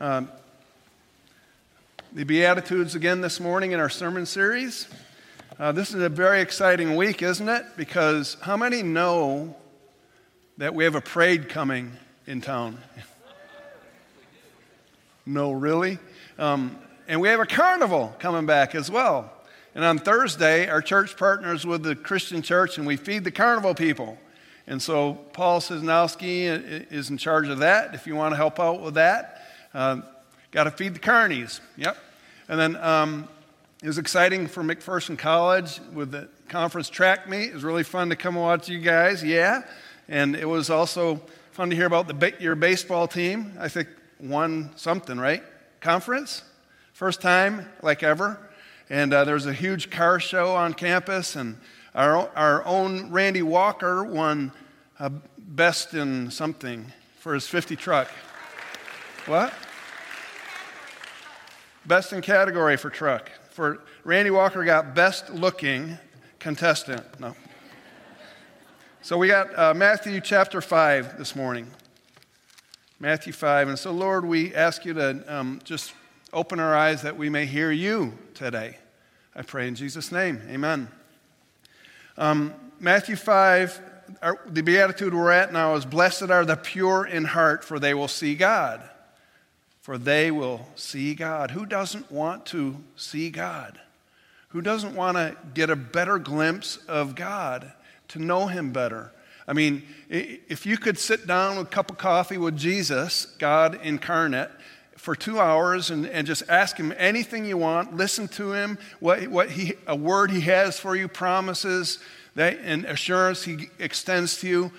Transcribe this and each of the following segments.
Um, the Beatitudes again this morning in our sermon series. Uh, this is a very exciting week, isn't it? Because how many know that we have a parade coming in town? no, really? Um, and we have a carnival coming back as well. And on Thursday, our church partners with the Christian church and we feed the carnival people. And so Paul Cisnowski is in charge of that. If you want to help out with that, uh, got to feed the carnies. Yep. And then um, it was exciting for McPherson College with the conference track meet. It was really fun to come watch you guys. Yeah. And it was also fun to hear about the, your baseball team. I think won something, right? Conference? First time, like ever. And uh, there was a huge car show on campus, and our, our own Randy Walker won uh, best in something for his 50 truck. What? Best in category for truck. For Randy Walker got best looking contestant. No. So we got uh, Matthew chapter 5 this morning. Matthew 5. And so, Lord, we ask you to um, just Open our eyes that we may hear you today. I pray in Jesus' name. Amen. Um, Matthew 5, our, the beatitude we're at now is Blessed are the pure in heart, for they will see God. For they will see God. Who doesn't want to see God? Who doesn't want to get a better glimpse of God, to know Him better? I mean, if you could sit down with a cup of coffee with Jesus, God incarnate, for two hours and, and just ask him anything you want. Listen to him, what, what he, a word he has for you, promises that, and assurance he extends to you.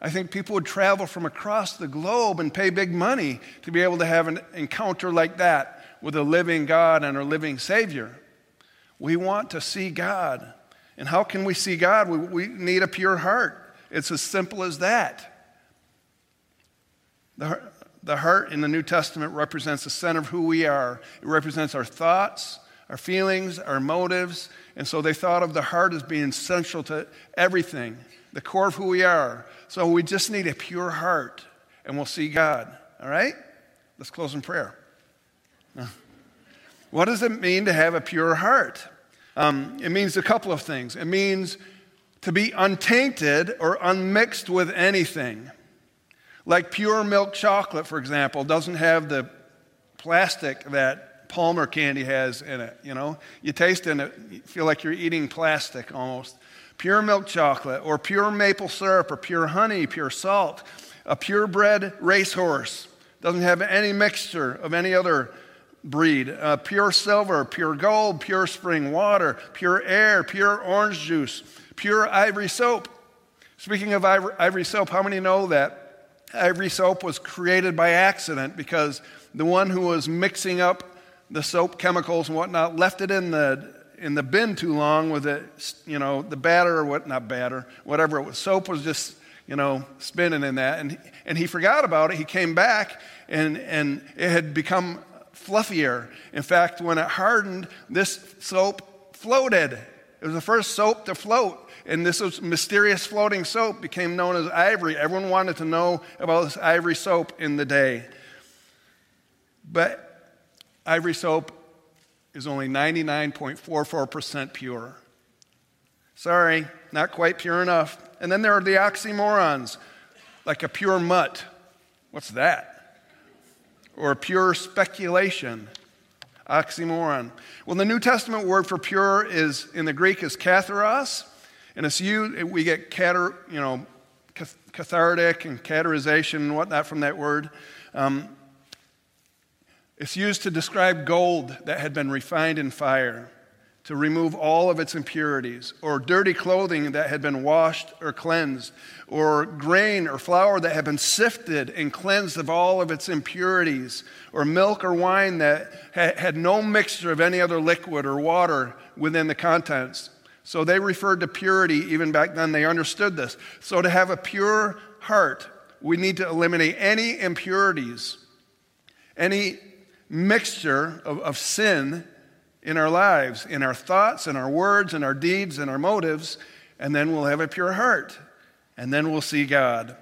I think people would travel from across the globe and pay big money to be able to have an encounter like that with a living God and a living Savior. We want to see God. And how can we see God? We, we need a pure heart. It's as simple as that. The, the heart in the New Testament represents the center of who we are. It represents our thoughts, our feelings, our motives. And so they thought of the heart as being central to everything, the core of who we are. So we just need a pure heart and we'll see God. All right? Let's close in prayer. What does it mean to have a pure heart? Um, it means a couple of things. It means to be untainted or unmixed with anything. Like pure milk chocolate, for example, doesn't have the plastic that Palmer candy has in it. You know, you taste it, it, you feel like you're eating plastic almost. Pure milk chocolate, or pure maple syrup, or pure honey, pure salt, a purebred racehorse doesn't have any mixture of any other breed. Uh, pure silver, pure gold, pure spring water, pure air, pure orange juice, pure ivory soap. Speaking of ivory, ivory soap, how many know that Ivory soap was created by accident because the one who was mixing up the soap chemicals and whatnot left it in the in the bin too long with it, you know, the batter or what, not batter, whatever it was. Soap was just, you know, spinning in that. And, and he forgot about it. He came back and, and it had become fluffier. In fact, when it hardened, this soap floated. It was the first soap to float. And this mysterious floating soap became known as ivory. Everyone wanted to know about this ivory soap in the day. But ivory soap is only 99.44% pure. Sorry, not quite pure enough. And then there are the oxymorons, like a pure mutt. What's that? Or a pure speculation. Oxymoron. Well, the New Testament word for pure is in the Greek is katharos, and it's you, we get catar, you know, cathartic and catarization and whatnot from that word. Um, it's used to describe gold that had been refined in fire to remove all of its impurities, or dirty clothing that had been washed or cleansed, or grain or flour that had been sifted and cleansed of all of its impurities, or milk or wine that had no mixture of any other liquid or water within the contents. So they referred to purity even back then. They understood this. So to have a pure heart, we need to eliminate any impurities, any mixture of, of sin in our lives, in our thoughts, in our words, in our deeds, in our motives, and then we'll have a pure heart. And then we'll see God.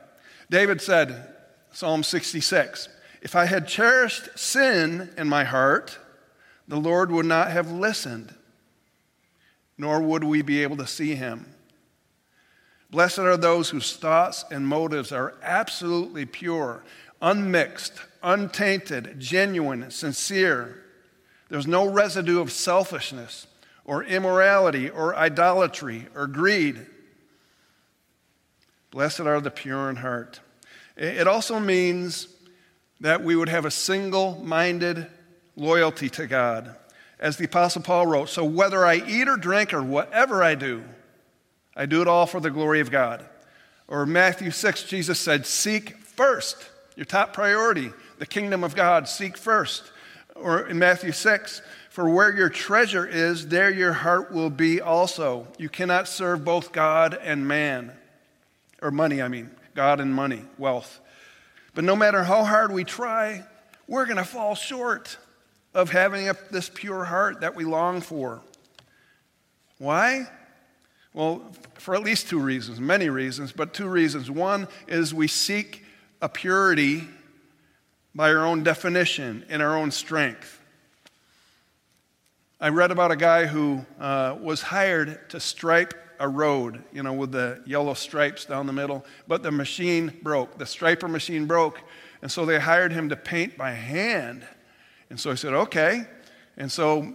David said, Psalm 66, If I had cherished sin in my heart, the Lord would not have listened, nor would we be able to see him. Blessed are those whose thoughts and motives are absolutely pure, unmixed, untainted, genuine, sincere. There's no residue of selfishness or immorality or idolatry or greed. Blessed are the pure in heart. It also means that we would have a single minded loyalty to God. As the Apostle Paul wrote, so whether I eat or drink or whatever I do, I do it all for the glory of God. Or Matthew 6, Jesus said, Seek first, your top priority, the kingdom of God, seek first. Or in Matthew 6, for where your treasure is, there your heart will be also. You cannot serve both God and man, or money, I mean, God and money, wealth. But no matter how hard we try, we're going to fall short of having this pure heart that we long for. Why? Well, for at least two reasons, many reasons, but two reasons. One is we seek a purity by our own definition, in our own strength. I read about a guy who uh, was hired to stripe a road, you know, with the yellow stripes down the middle, but the machine broke. The striper machine broke, and so they hired him to paint by hand. And so he said, okay. And so,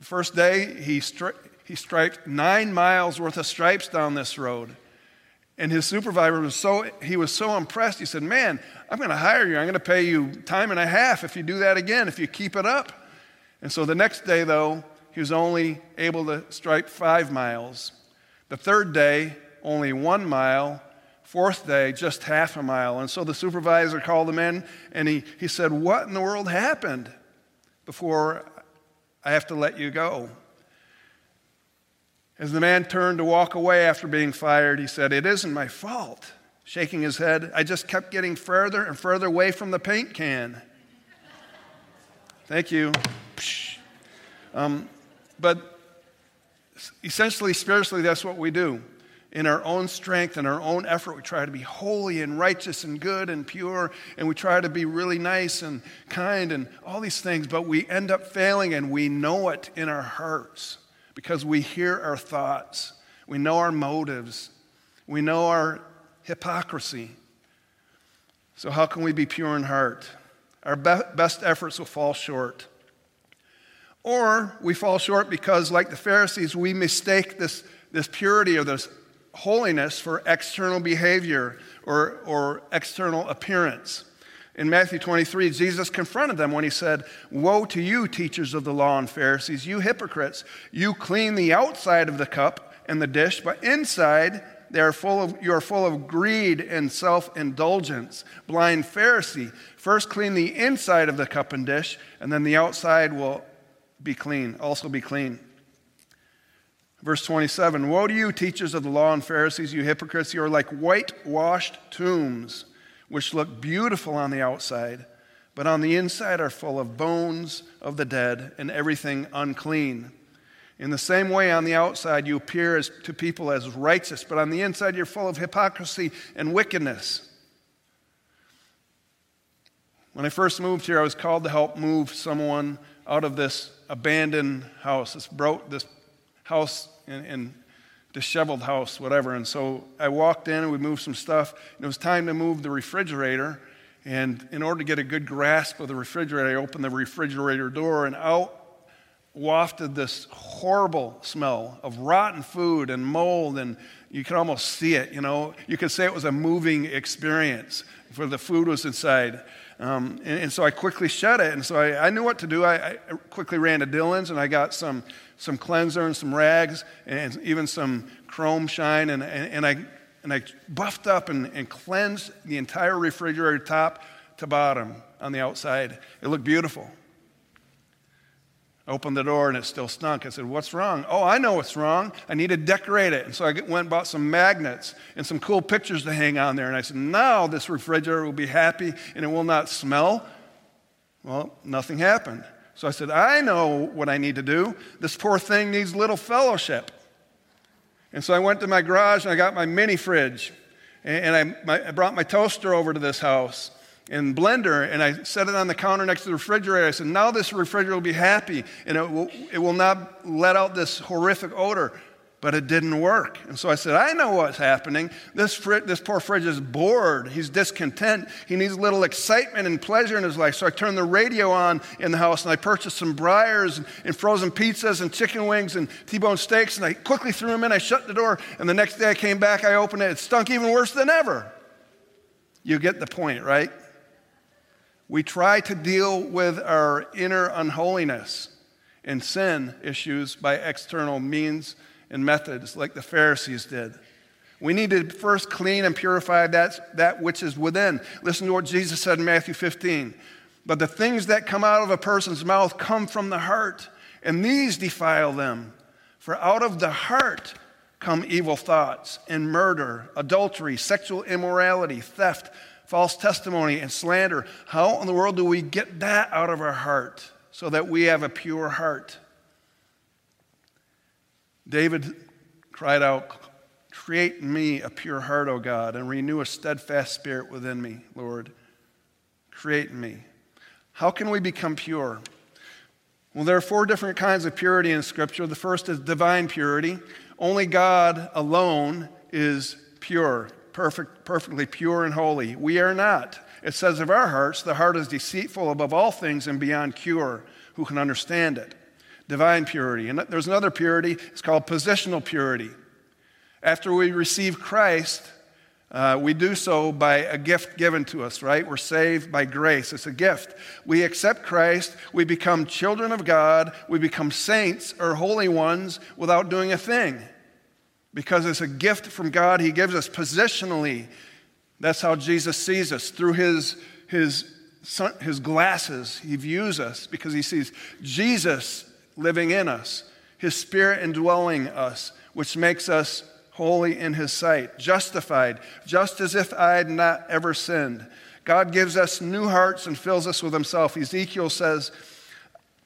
first day, he, stri- he striped nine miles worth of stripes down this road. And his supervisor was so, he was so impressed. He said, Man, I'm going to hire you. I'm going to pay you time and a half if you do that again, if you keep it up. And so the next day, though, he was only able to stripe five miles. The third day, only one mile. Fourth day, just half a mile. And so the supervisor called him in and he, he said, What in the world happened before I have to let you go? As the man turned to walk away after being fired, he said, It isn't my fault. Shaking his head, I just kept getting further and further away from the paint can. Thank you. Um, but essentially, spiritually, that's what we do. In our own strength and our own effort, we try to be holy and righteous and good and pure, and we try to be really nice and kind and all these things, but we end up failing and we know it in our hearts because we hear our thoughts, we know our motives, we know our hypocrisy. So, how can we be pure in heart? Our be- best efforts will fall short. Or we fall short because, like the Pharisees, we mistake this, this purity or this holiness for external behavior or, or external appearance. In Matthew 23, Jesus confronted them when he said, Woe to you, teachers of the law and Pharisees, you hypocrites! You clean the outside of the cup and the dish, but inside they are full of, you are full of greed and self indulgence. Blind Pharisee, first clean the inside of the cup and dish, and then the outside will be clean, also be clean. Verse 27 Woe to you, teachers of the law and Pharisees, you hypocrites! You are like whitewashed tombs, which look beautiful on the outside, but on the inside are full of bones of the dead and everything unclean. In the same way, on the outside, you appear as, to people as righteous, but on the inside, you're full of hypocrisy and wickedness. When I first moved here, I was called to help move someone out of this abandoned house, this, broke, this house in, in disheveled house, whatever. And so I walked in and we moved some stuff. It was time to move the refrigerator. And in order to get a good grasp of the refrigerator, I opened the refrigerator door and out wafted this horrible smell of rotten food and mold, and you could almost see it. You know, you could say it was a moving experience, for the food was inside. Um, and, and, so I quickly shut it. And so I, I knew what to do. I, I, quickly ran to Dillon's and I got some, some cleanser and some rags and even some chrome shine. And, and, and I, and I buffed up and, and cleansed the entire refrigerator top to bottom on the outside. It looked beautiful opened the door and it still stunk. I said, What's wrong? Oh, I know what's wrong. I need to decorate it. And so I went and bought some magnets and some cool pictures to hang on there. And I said, Now this refrigerator will be happy and it will not smell. Well, nothing happened. So I said, I know what I need to do. This poor thing needs little fellowship. And so I went to my garage and I got my mini fridge. And I, I brought my toaster over to this house. And blender, and I set it on the counter next to the refrigerator. I said, Now this refrigerator will be happy, and it will, it will not let out this horrific odor. But it didn't work. And so I said, I know what's happening. This, fr- this poor fridge is bored. He's discontent. He needs a little excitement and pleasure in his life. So I turned the radio on in the house and I purchased some Breyers and, and frozen pizzas and chicken wings and T bone steaks. And I quickly threw them in. I shut the door. And the next day I came back, I opened it. It stunk even worse than ever. You get the point, right? We try to deal with our inner unholiness and sin issues by external means and methods like the Pharisees did. We need to first clean and purify that, that which is within. Listen to what Jesus said in Matthew 15. But the things that come out of a person's mouth come from the heart, and these defile them. For out of the heart come evil thoughts and murder, adultery, sexual immorality, theft, false testimony, and slander. How in the world do we get that out of our heart so that we have a pure heart? David cried out, Create in me a pure heart, O God, and renew a steadfast spirit within me, Lord. Create in me. How can we become pure? Well, there are four different kinds of purity in Scripture. The first is divine purity. Only God alone is pure, perfect, perfectly pure and holy. We are not. It says of our hearts, the heart is deceitful above all things and beyond cure. Who can understand it? divine purity. And there's another purity, it's called positional purity. After we receive Christ, uh, we do so by a gift given to us, right? We're saved by grace. It's a gift. We accept Christ, we become children of God, we become saints or holy ones without doing a thing. Because it's a gift from God, He gives us positionally. That's how Jesus sees us through His, his, his glasses. He views us because He sees Jesus living in us, His Spirit indwelling us, which makes us holy in His sight, justified, just as if I had not ever sinned. God gives us new hearts and fills us with Himself. Ezekiel says,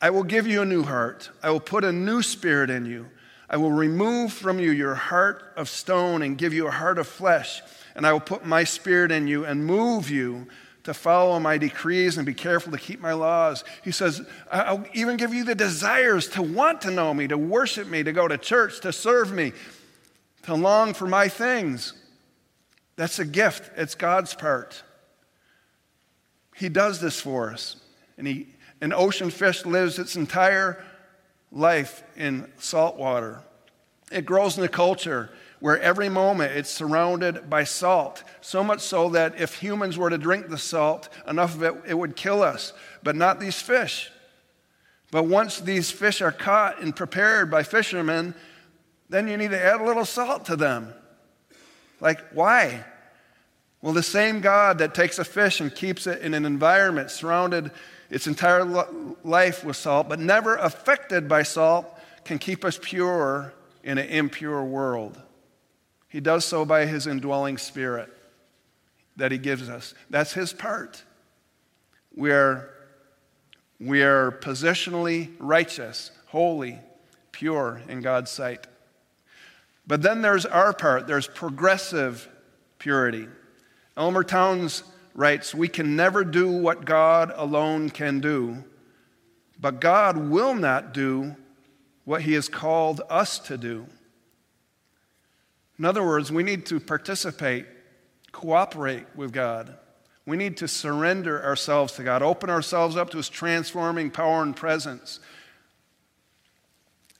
I will give you a new heart, I will put a new spirit in you. I will remove from you your heart of stone and give you a heart of flesh, and I will put my spirit in you and move you to follow my decrees and be careful to keep my laws. He says, I'll even give you the desires to want to know me, to worship me, to go to church, to serve me, to long for my things. That's a gift, it's God's part. He does this for us. And he, an ocean fish lives its entire life in salt water. It grows in a culture where every moment it's surrounded by salt. So much so that if humans were to drink the salt, enough of it, it would kill us, but not these fish. But once these fish are caught and prepared by fishermen, then you need to add a little salt to them. Like, why? Well, the same God that takes a fish and keeps it in an environment surrounded its entire life with salt, but never affected by salt, can keep us pure in an impure world. He does so by his indwelling spirit that he gives us. That's his part. We are, we are positionally righteous, holy, pure in God's sight. But then there's our part, there's progressive purity. Elmer Towns writes We can never do what God alone can do, but God will not do what he has called us to do. In other words, we need to participate, cooperate with God. We need to surrender ourselves to God, open ourselves up to His transforming power and presence.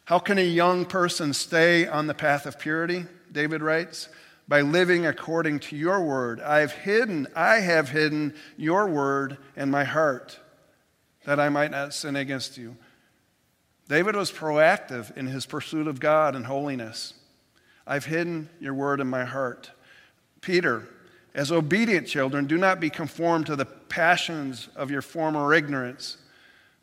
How can a young person stay on the path of purity? David writes, by living according to your word. I have hidden, I have hidden your word in my heart that I might not sin against you. David was proactive in his pursuit of God and holiness. I've hidden your word in my heart. Peter, as obedient children, do not be conformed to the passions of your former ignorance,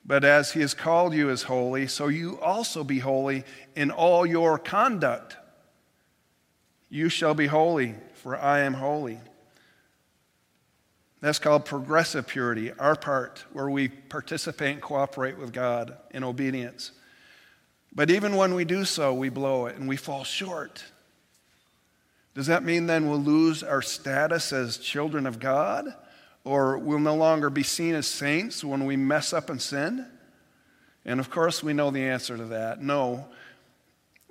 but as he has called you as holy, so you also be holy in all your conduct. You shall be holy, for I am holy. That's called progressive purity, our part, where we participate and cooperate with God in obedience. But even when we do so, we blow it and we fall short. Does that mean then we'll lose our status as children of God? or we'll no longer be seen as saints when we mess up and sin? And of course, we know the answer to that. No.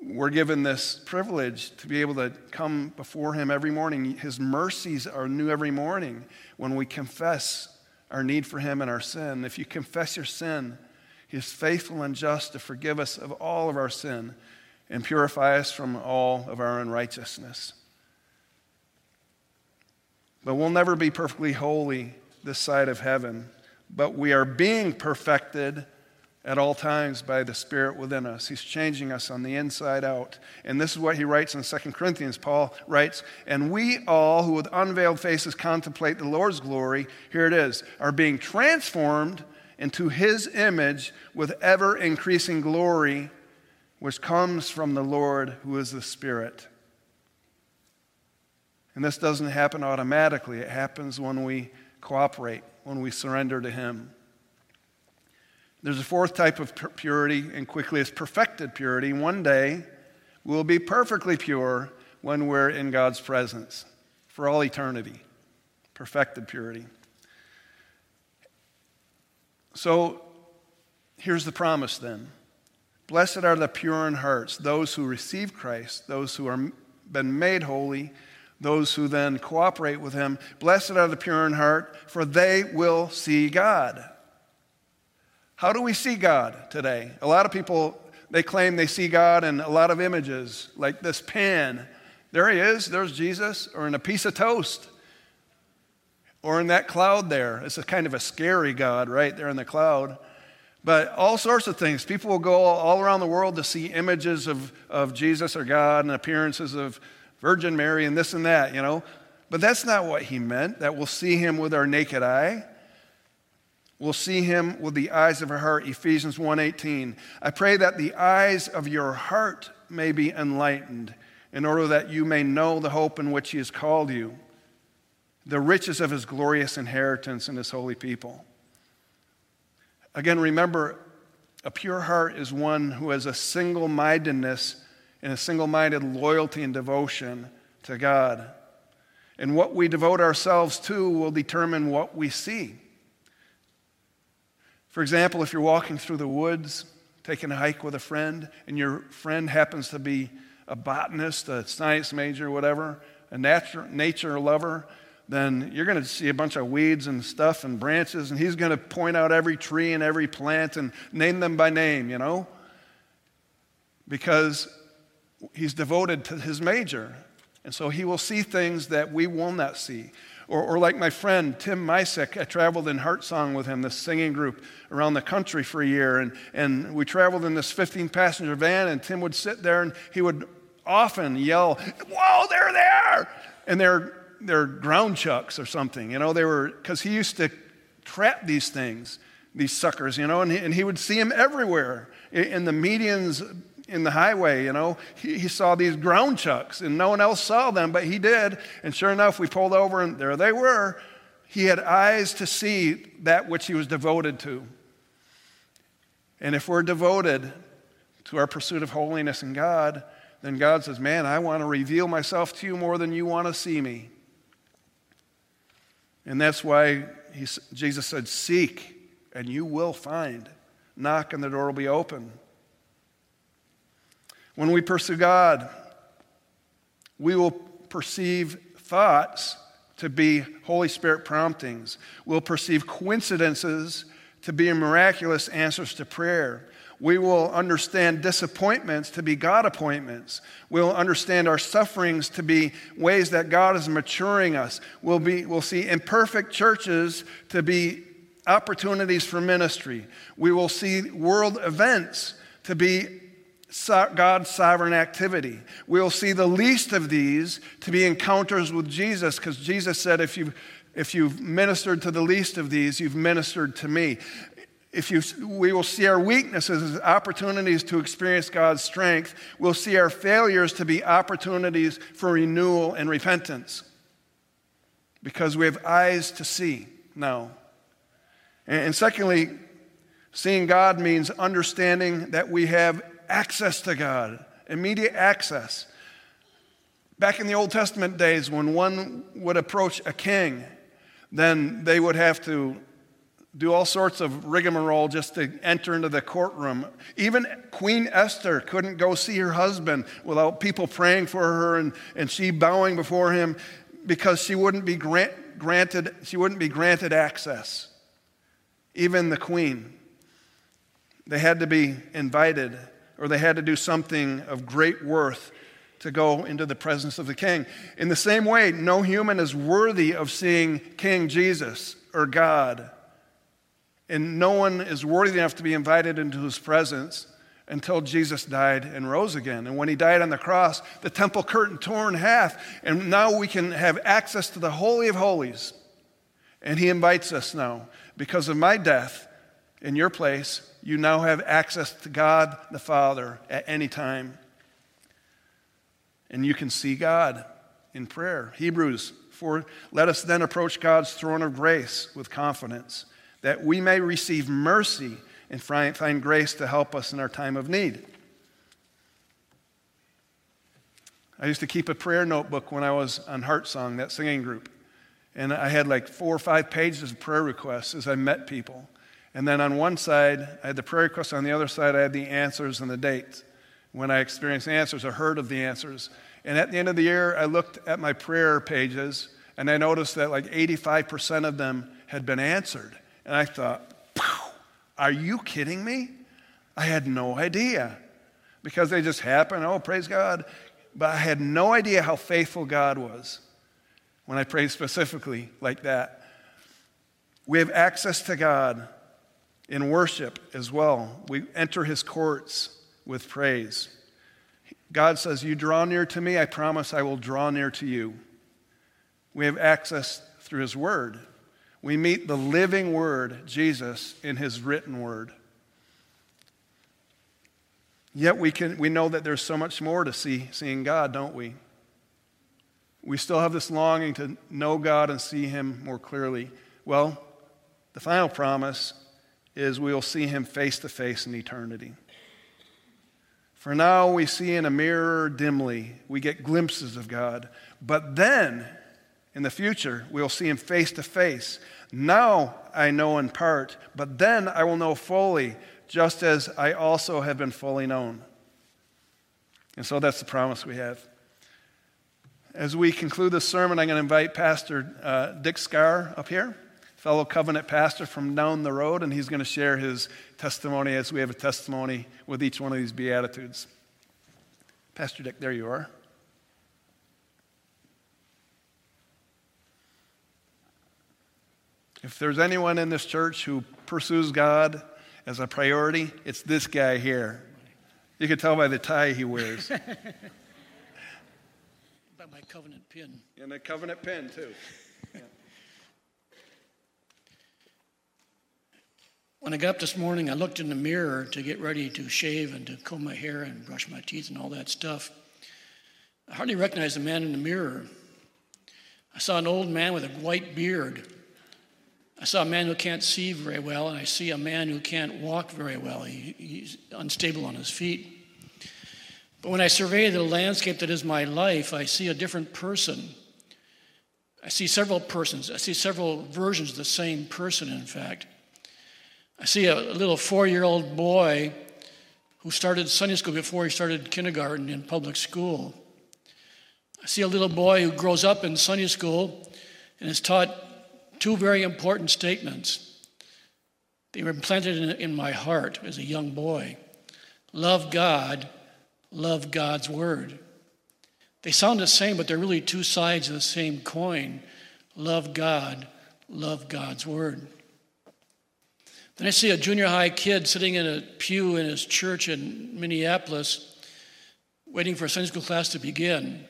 We're given this privilege to be able to come before Him every morning. His mercies are new every morning when we confess our need for Him and our sin. If you confess your sin, He is faithful and just to forgive us of all of our sin and purify us from all of our unrighteousness. But we'll never be perfectly holy this side of heaven. But we are being perfected at all times by the Spirit within us. He's changing us on the inside out. And this is what he writes in 2 Corinthians. Paul writes, And we all who with unveiled faces contemplate the Lord's glory, here it is, are being transformed into his image with ever increasing glory, which comes from the Lord who is the Spirit. And this doesn't happen automatically, it happens when we cooperate, when we surrender to Him. There's a fourth type of purity, and quickly it's perfected purity. One day we'll be perfectly pure when we're in God's presence for all eternity. Perfected purity. So here's the promise then Blessed are the pure in hearts, those who receive Christ, those who are been made holy those who then cooperate with him. Blessed are the pure in heart, for they will see God. How do we see God today? A lot of people, they claim they see God in a lot of images, like this pan. There he is, there's Jesus, or in a piece of toast, or in that cloud there. It's a kind of a scary God right there in the cloud. But all sorts of things. People will go all around the world to see images of, of Jesus or God and appearances of Virgin Mary and this and that, you know. But that's not what he meant, that we'll see him with our naked eye. We'll see him with the eyes of our heart, Ephesians 1:18. I pray that the eyes of your heart may be enlightened, in order that you may know the hope in which he has called you, the riches of his glorious inheritance in his holy people. Again, remember, a pure heart is one who has a single mindedness and a single minded loyalty and devotion to God. And what we devote ourselves to will determine what we see. For example, if you're walking through the woods, taking a hike with a friend, and your friend happens to be a botanist, a science major, whatever, a nature, nature lover, then you're going to see a bunch of weeds and stuff and branches, and he's going to point out every tree and every plant and name them by name, you know? Because he's devoted to his major. And so he will see things that we will not see. Or, or like my friend Tim Misek, I traveled in Heart Song with him, this singing group around the country for a year. And, and we traveled in this 15 passenger van, and Tim would sit there and he would often yell, Whoa, they're there! And they're, they're ground chucks or something. You know, they were, because he used to trap these things, these suckers, you know, and he, and he would see them everywhere in the medians in the highway, you know, he, he, saw these ground chucks and no one else saw them, but he did. And sure enough, we pulled over and there they were. He had eyes to see that which he was devoted to. And if we're devoted to our pursuit of holiness in God, then God says, Man, I want to reveal myself to you more than you want to see me. And that's why he, Jesus said, Seek and you will find. Knock and the door will be open. When we pursue God, we will perceive thoughts to be Holy Spirit promptings. We'll perceive coincidences to be miraculous answers to prayer. We will understand disappointments to be God appointments. We'll understand our sufferings to be ways that God is maturing us. We'll, be, we'll see imperfect churches to be opportunities for ministry. We will see world events to be God's sovereign activity. We'll see the least of these to be encounters with Jesus, because Jesus said, if you've, if you've ministered to the least of these, you've ministered to me. If you, we will see our weaknesses as opportunities to experience God's strength. We'll see our failures to be opportunities for renewal and repentance because we have eyes to see now. And, and secondly, seeing God means understanding that we have access to God, immediate access. Back in the Old Testament days, when one would approach a king, then they would have to do all sorts of rigmarole just to enter into the courtroom. Even Queen Esther couldn't go see her husband without people praying for her and, and she bowing before him because she wouldn't be grant, granted she wouldn't be granted access. Even the queen. They had to be invited or they had to do something of great worth to go into the presence of the king. In the same way, no human is worthy of seeing King Jesus or God and no one is worthy enough to be invited into his presence until Jesus died and rose again. And when he died on the cross, the temple curtain tore in half, and now we can have access to the Holy of Holies. And he invites us now. Because of my death in your place, you now have access to God the Father at any time. And you can see God in prayer. Hebrews 4 Let us then approach God's throne of grace with confidence that we may receive mercy and find grace to help us in our time of need. I used to keep a prayer notebook when I was on Heart Song, that singing group. And I had like four or five pages of prayer requests as I met people. And then on one side, I had the prayer requests. On the other side, I had the answers and the dates. When I experienced answers or heard of the answers. And at the end of the year, I looked at my prayer pages and I noticed that like 85% of them had been answered. And I thought, are you kidding me? I had no idea because they just happened. Oh, praise God. But I had no idea how faithful God was when I prayed specifically like that. We have access to God in worship as well. We enter his courts with praise. God says, You draw near to me, I promise I will draw near to you. We have access through his word. We meet the living Word, Jesus, in His written Word. Yet we, can, we know that there's so much more to see seeing God, don't we? We still have this longing to know God and see Him more clearly. Well, the final promise is we will see Him face to face in eternity. For now, we see in a mirror dimly, we get glimpses of God. But then, in the future, we'll see him face to face. Now I know in part, but then I will know fully, just as I also have been fully known. And so that's the promise we have. As we conclude this sermon, I'm going to invite Pastor uh, Dick Scar up here, fellow covenant pastor from down the road, and he's going to share his testimony as we have a testimony with each one of these Beatitudes. Pastor Dick, there you are. If there's anyone in this church who pursues God as a priority, it's this guy here. You can tell by the tie he wears. by my covenant pin. And a covenant pin, too. When I got up this morning, I looked in the mirror to get ready to shave and to comb my hair and brush my teeth and all that stuff. I hardly recognized the man in the mirror. I saw an old man with a white beard I saw a man who can't see very well, and I see a man who can't walk very well. He, he's unstable on his feet. But when I survey the landscape that is my life, I see a different person. I see several persons. I see several versions of the same person, in fact. I see a little four year old boy who started Sunday school before he started kindergarten in public school. I see a little boy who grows up in Sunday school and is taught two very important statements. They were implanted in, in my heart as a young boy love God, love God's Word. They sound the same, but they're really two sides of the same coin. Love God, love God's Word. Then I see a junior high kid sitting in a pew in his church in Minneapolis, waiting for a Sunday school class to begin.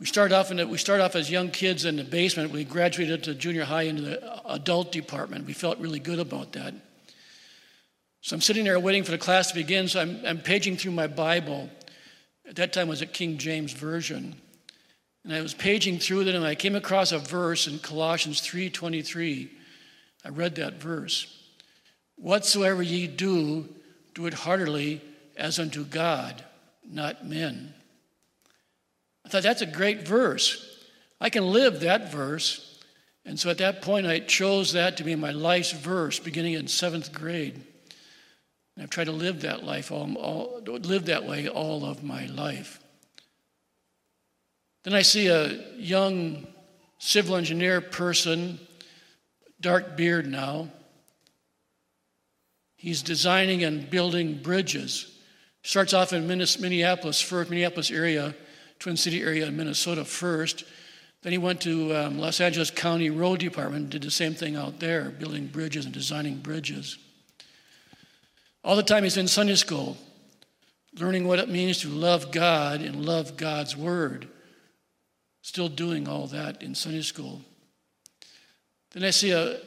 We started off in the, we started off as young kids in the basement. We graduated to junior high into the adult department. We felt really good about that. So I'm sitting there waiting for the class to begin. So I'm, I'm paging through my Bible. At that time, it was a King James version, and I was paging through it, and I came across a verse in Colossians 3:23. I read that verse. Whatsoever ye do, do it heartily as unto God, not men. I thought that's a great verse. I can live that verse And so at that point, I chose that to be my life's verse beginning in seventh grade. And I've tried to live that life, all, all, live that way all of my life. Then I see a young civil engineer person, dark beard now. He's designing and building bridges. Starts off in Minneapolis first, Minneapolis area, Twin City area in Minnesota first. Then he went to um, Los Angeles County Road Department, did the same thing out there, building bridges and designing bridges. All the time he's in Sunday school, learning what it means to love God and love God's Word. Still doing all that in Sunday school. Then I see a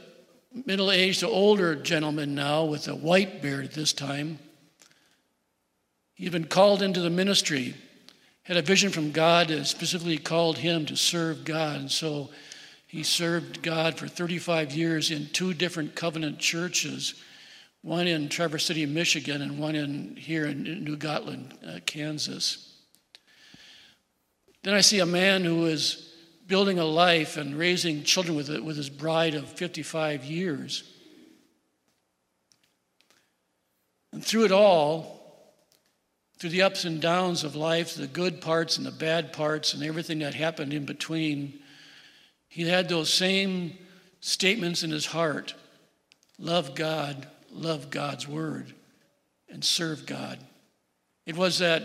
middle aged, to older gentleman now with a white beard at this time. He'd been called into the ministry, had a vision from God that specifically called him to serve God. And so he served God for 35 years in two different covenant churches one in Traverse City, Michigan, and one in here in New Gottland, uh, Kansas. Then I see a man who is building a life and raising children with, it, with his bride of 55 years. And through it all, through the ups and downs of life, the good parts and the bad parts, and everything that happened in between, he had those same statements in his heart love God, love God's word, and serve God. It was that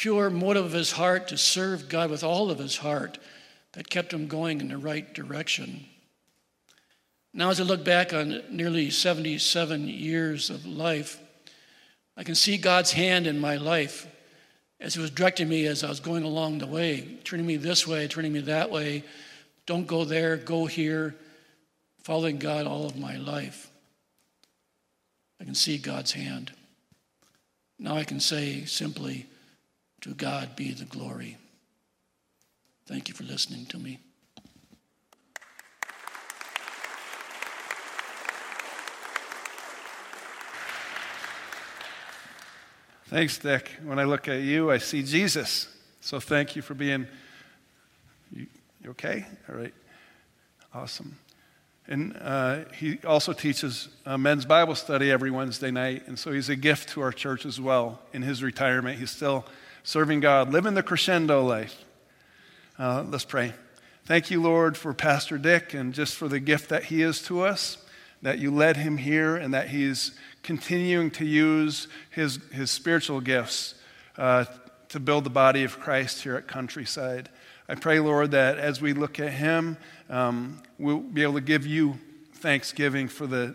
pure motive of his heart to serve God with all of his heart that kept him going in the right direction. Now, as I look back on nearly 77 years of life, I can see God's hand in my life as He was directing me as I was going along the way, turning me this way, turning me that way. Don't go there, go here, following God all of my life. I can see God's hand. Now I can say simply, to God be the glory. Thank you for listening to me. Thanks, Dick. When I look at you, I see Jesus. So thank you for being. You, you okay? All right. Awesome. And uh, he also teaches men's Bible study every Wednesday night. And so he's a gift to our church as well. In his retirement, he's still serving God, living the crescendo life. Uh, let's pray. Thank you, Lord, for Pastor Dick and just for the gift that he is to us, that you led him here and that he's continuing to use his, his spiritual gifts uh, to build the body of Christ here at Countryside. I pray, Lord, that as we look at him, um, we'll be able to give you thanksgiving for the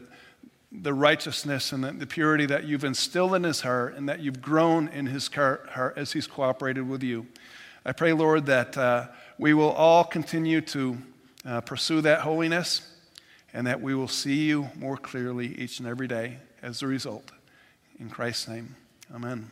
the righteousness and the, the, purity that you've instilled in his heart and that you've grown in his heart as he's cooperated with you. I pray, Lord, that uh, we will all continue to uh, pursue that holiness and that we will see you more clearly each and every day as a result. In Christ's name, amen.